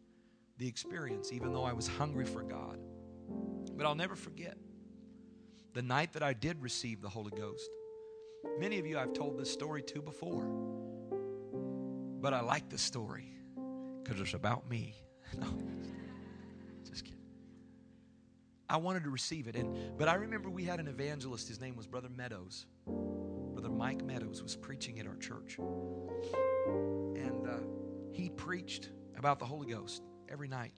the experience, even though I was hungry for God. But I'll never forget the night that I did receive the Holy Ghost. Many of you I've told this story to before, but I like the story because it's about me. no, just kidding. I wanted to receive it, and but I remember we had an evangelist. His name was Brother Meadows. Brother Mike Meadows was preaching at our church, and uh, he preached about the Holy Ghost every night.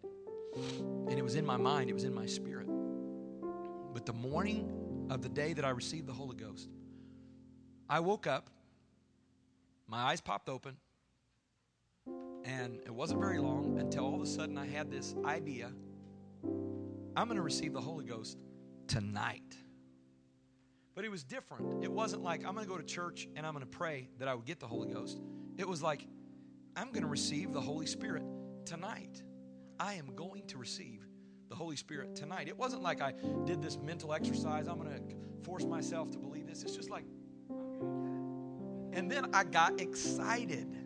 And it was in my mind, it was in my spirit. But the morning of the day that I received the Holy Ghost, I woke up, my eyes popped open, and it wasn't very long until all of a sudden I had this idea I'm going to receive the Holy Ghost tonight. But it was different. It wasn't like I'm going to go to church and I'm going to pray that I would get the Holy Ghost. It was like, I'm going to receive the Holy Spirit tonight. I am going to receive the Holy Spirit tonight. It wasn't like I did this mental exercise. I'm going to force myself to believe this. It's just like, and then I got excited.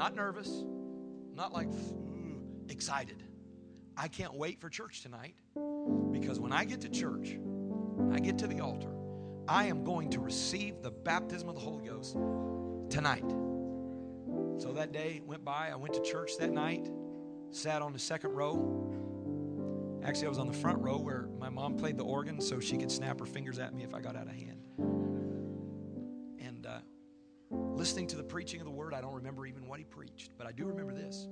Not nervous, not like excited. I can't wait for church tonight because when I get to church, I get to the altar, I am going to receive the baptism of the Holy Ghost tonight. So that day went by. I went to church that night, sat on the second row. Actually, I was on the front row where my mom played the organ so she could snap her fingers at me if I got out of hand. Listening to the preaching of the word, I don't remember even what he preached, but I do remember this.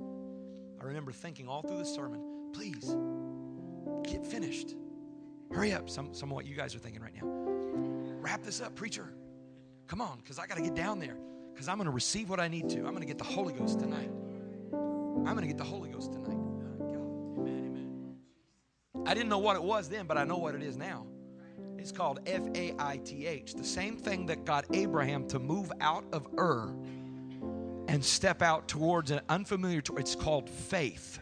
I remember thinking all through the sermon, please get finished. Hurry up. Some, some of what you guys are thinking right now. Wrap this up, preacher. Come on, because I got to get down there because I'm going to receive what I need to. I'm going to get the Holy Ghost tonight. I'm going to get the Holy Ghost tonight. I didn't know what it was then, but I know what it is now. It's called F A I T H. The same thing that got Abraham to move out of Ur and step out towards an unfamiliar. It's called faith.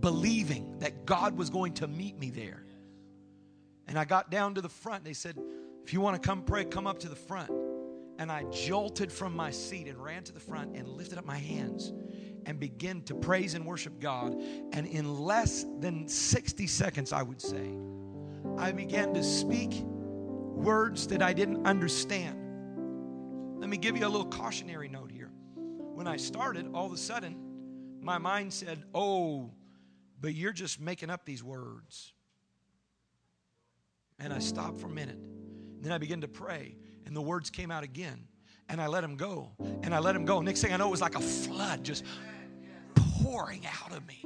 Believing that God was going to meet me there. And I got down to the front. They said, if you want to come pray, come up to the front. And I jolted from my seat and ran to the front and lifted up my hands and began to praise and worship God. And in less than 60 seconds, I would say, I began to speak words that I didn't understand. Let me give you a little cautionary note here. When I started, all of a sudden, my mind said, Oh, but you're just making up these words. And I stopped for a minute. Then I began to pray and the words came out again. And I let him go. And I let him go. Next thing I know, it was like a flood just pouring out of me.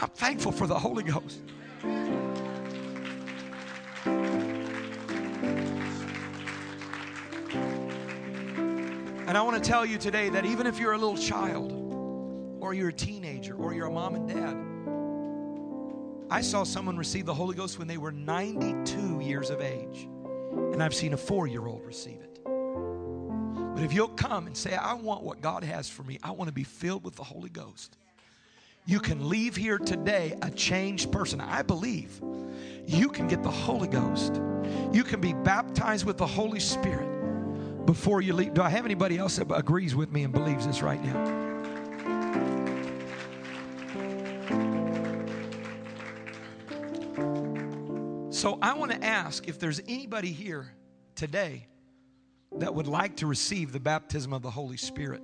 I'm thankful for the Holy Ghost. And I want to tell you today that even if you're a little child, or you're a teenager, or you're a mom and dad, I saw someone receive the Holy Ghost when they were 92 years of age and I've seen a four year old receive it. But if you'll come and say, I want what God has for me, I want to be filled with the Holy Ghost, you can leave here today a changed person. I believe you can get the Holy Ghost. You can be baptized with the Holy Spirit before you leave. Do I have anybody else that agrees with me and believes this right now? So I want to ask if there's anybody here today that would like to receive the baptism of the Holy Spirit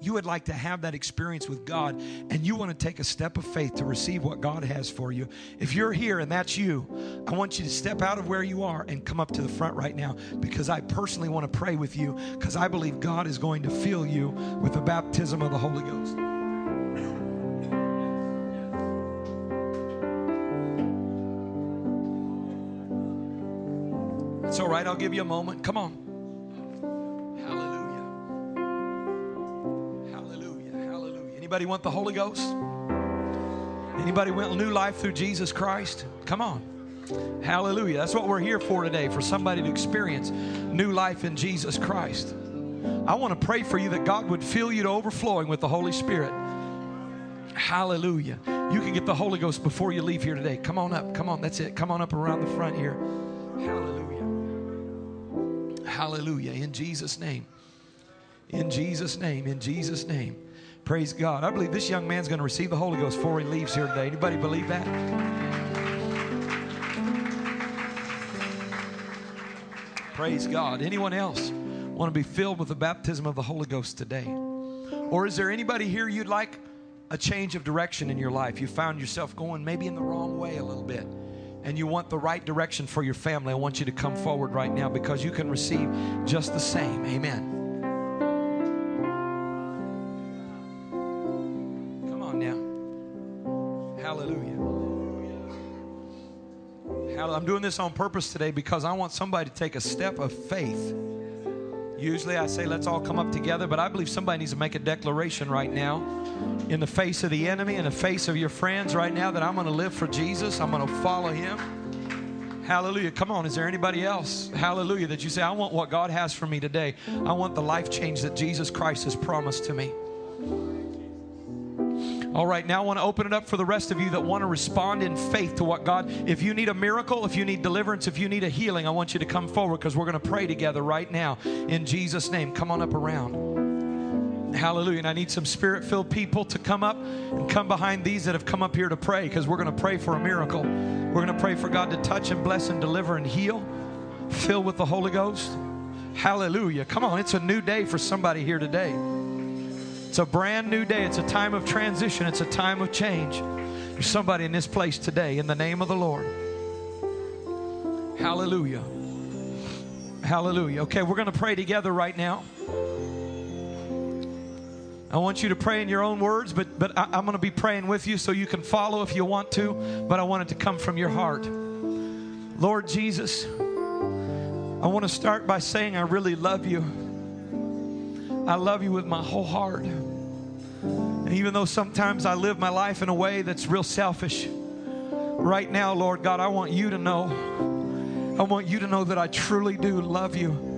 you would like to have that experience with God and you want to take a step of faith to receive what God has for you, if you're here and that's you, I want you to step out of where you are and come up to the front right now because I personally want to pray with you because I believe God is going to fill you with the baptism of the Holy Ghost. It's all right, I'll give you a moment. Come on. Anybody want the Holy Ghost? Anybody want new life through Jesus Christ? Come on. Hallelujah. That's what we're here for today, for somebody to experience new life in Jesus Christ. I want to pray for you that God would fill you to overflowing with the Holy Spirit. Hallelujah. You can get the Holy Ghost before you leave here today. Come on up. Come on. That's it. Come on up around the front here. Hallelujah. Hallelujah. In Jesus' name. In Jesus' name. In Jesus' name. Praise God. I believe this young man's going to receive the Holy Ghost before he leaves here today. Anybody believe that? Praise God. Anyone else want to be filled with the baptism of the Holy Ghost today? Or is there anybody here you'd like a change of direction in your life? You found yourself going maybe in the wrong way a little bit and you want the right direction for your family, I want you to come forward right now because you can receive just the same. Amen. I'm doing this on purpose today because I want somebody to take a step of faith. Usually I say, let's all come up together, but I believe somebody needs to make a declaration right now in the face of the enemy, in the face of your friends right now, that I'm going to live for Jesus. I'm going to follow him. Hallelujah. Come on. Is there anybody else? Hallelujah. That you say, I want what God has for me today. I want the life change that Jesus Christ has promised to me. All right, now I want to open it up for the rest of you that want to respond in faith to what God. If you need a miracle, if you need deliverance, if you need a healing, I want you to come forward because we're going to pray together right now in Jesus' name. Come on up around. Hallelujah. And I need some spirit filled people to come up and come behind these that have come up here to pray because we're going to pray for a miracle. We're going to pray for God to touch and bless and deliver and heal, fill with the Holy Ghost. Hallelujah. Come on, it's a new day for somebody here today. It's a brand new day. It's a time of transition. It's a time of change. There's somebody in this place today in the name of the Lord. Hallelujah. Hallelujah. Okay, we're going to pray together right now. I want you to pray in your own words, but, but I, am going to be praying with you so you can follow if you want to, but I want it to come from your heart. Lord Jesus, I want to start by saying I really love you. I love you with my whole heart. And even though sometimes I live my life in a way that's real selfish, right now, Lord God, I want you to know. I want you to know that I truly do love you.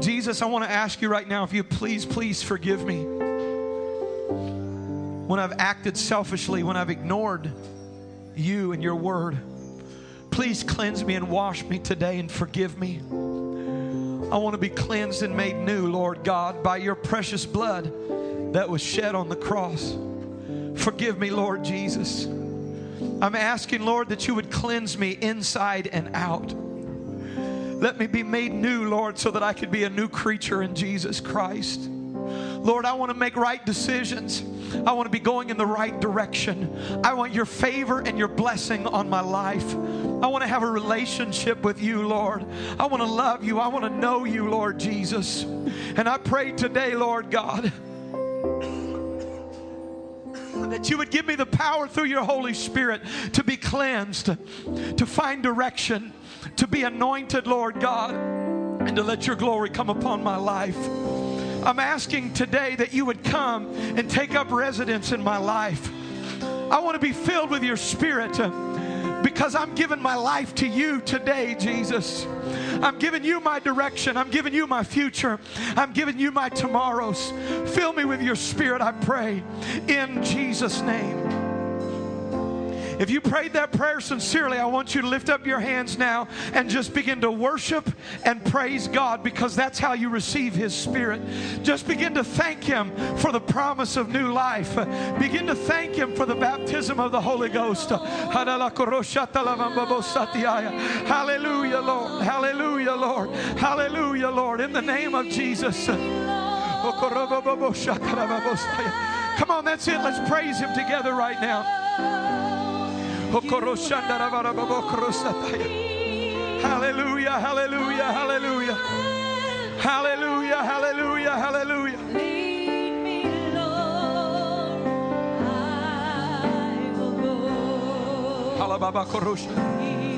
Jesus, I want to ask you right now if you please, please forgive me when I've acted selfishly, when I've ignored you and your word. Please cleanse me and wash me today and forgive me. I want to be cleansed and made new, Lord God, by your precious blood that was shed on the cross. Forgive me, Lord Jesus. I'm asking, Lord, that you would cleanse me inside and out. Let me be made new, Lord, so that I could be a new creature in Jesus Christ. Lord, I want to make right decisions. I want to be going in the right direction. I want your favor and your blessing on my life. I want to have a relationship with you, Lord. I want to love you. I want to know you, Lord Jesus. And I pray today, Lord God, that you would give me the power through your Holy Spirit to be cleansed, to find direction, to be anointed, Lord God, and to let your glory come upon my life. I'm asking today that you would come and take up residence in my life. I want to be filled with your spirit because I'm giving my life to you today, Jesus. I'm giving you my direction. I'm giving you my future. I'm giving you my tomorrows. Fill me with your spirit, I pray, in Jesus' name. If you prayed that prayer sincerely, I want you to lift up your hands now and just begin to worship and praise God because that's how you receive His Spirit. Just begin to thank Him for the promise of new life. Begin to thank Him for the baptism of the Holy Ghost. Hallelujah, Lord. Hallelujah, Lord. Hallelujah, Lord. In the name of Jesus. Come on, that's it. Let's praise Him together right now. Hallelujah, hallelujah, hallelujah. Hallelujah, hallelujah, hallelujah. Halababa Korosha.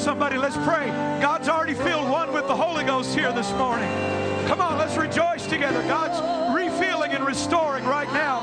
somebody, let's pray. God's already filled one with the Holy Ghost here this morning. Come on, let's rejoice together. God's refilling and restoring right now.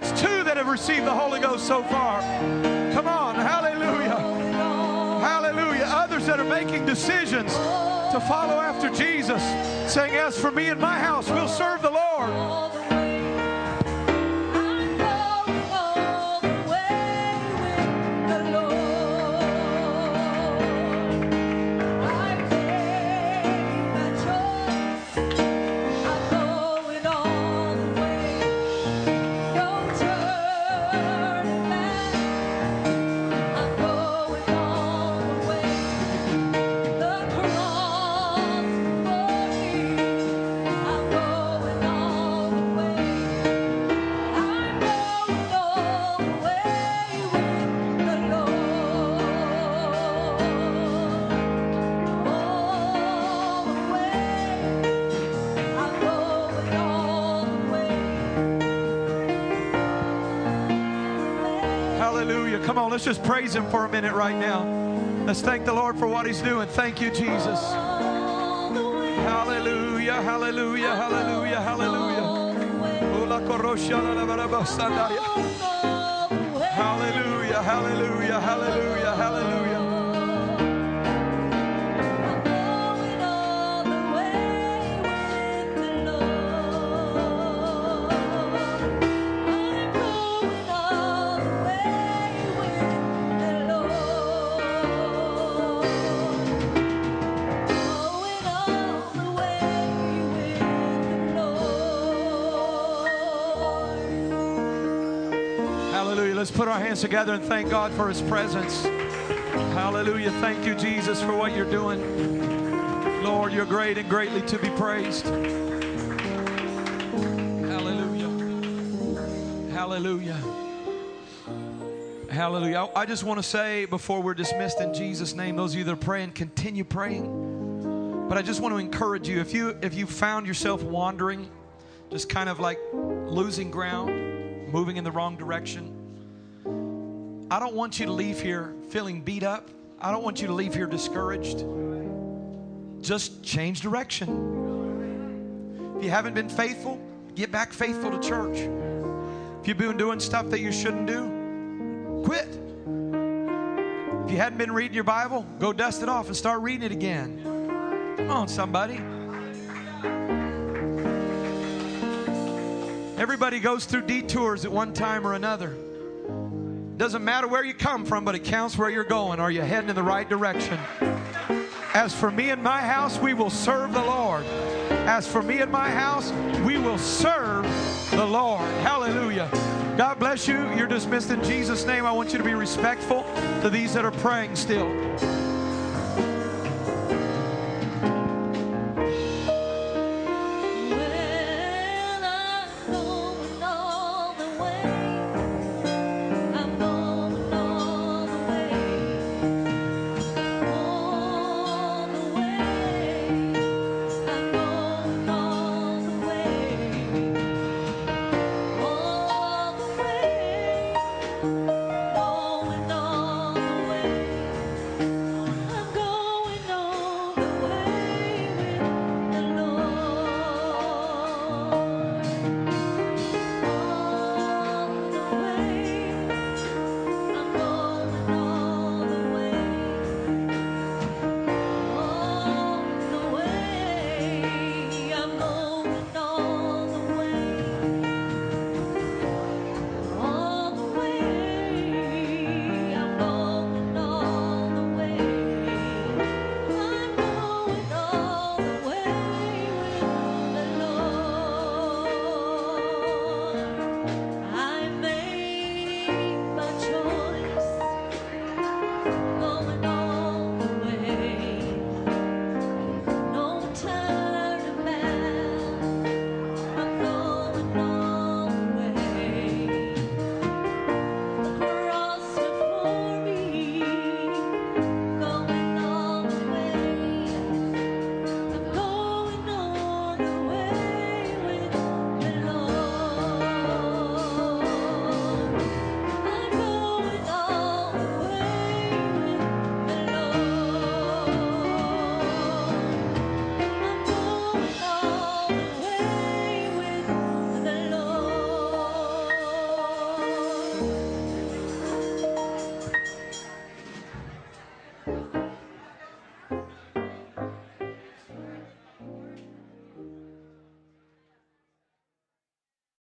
That's two that have received the Holy Ghost so far. Come on. Hallelujah. Hallelujah. Others that are making decisions to follow after Jesus, saying, As for me and my house, we'll serve Hallelujah. Come on, let's just praise Him for a minute right now. Let's thank the Lord for what He's doing. Thank you, Jesus. Hallelujah, hallelujah, hallelujah, hallelujah. Hallelujah, hallelujah, hallelujah, hallelujah. Let's put our hands together and thank God for His presence. Hallelujah. Thank you, Jesus, for what you're doing. Lord, you're great and greatly to be praised. Hallelujah. Hallelujah. Hallelujah. I just want to say before we're dismissed in Jesus' name, those of you that are praying, continue praying. But I just want to encourage you if you if you found yourself wandering, just kind of like losing ground, moving in the wrong direction. I don't want you to leave here feeling beat up. I don't want you to leave here discouraged. Just change direction. If you haven't been faithful, get back faithful to church. If you've been doing stuff that you shouldn't do, quit. If you hadn't been reading your Bible, go dust it off and start reading it again. Come on, somebody. Everybody goes through detours at one time or another. Doesn't matter where you come from, but it counts where you're going. Are you heading in the right direction? As for me and my house, we will serve the Lord. As for me and my house, we will serve the Lord. Hallelujah. God bless you. You're dismissed in Jesus' name. I want you to be respectful to these that are praying still.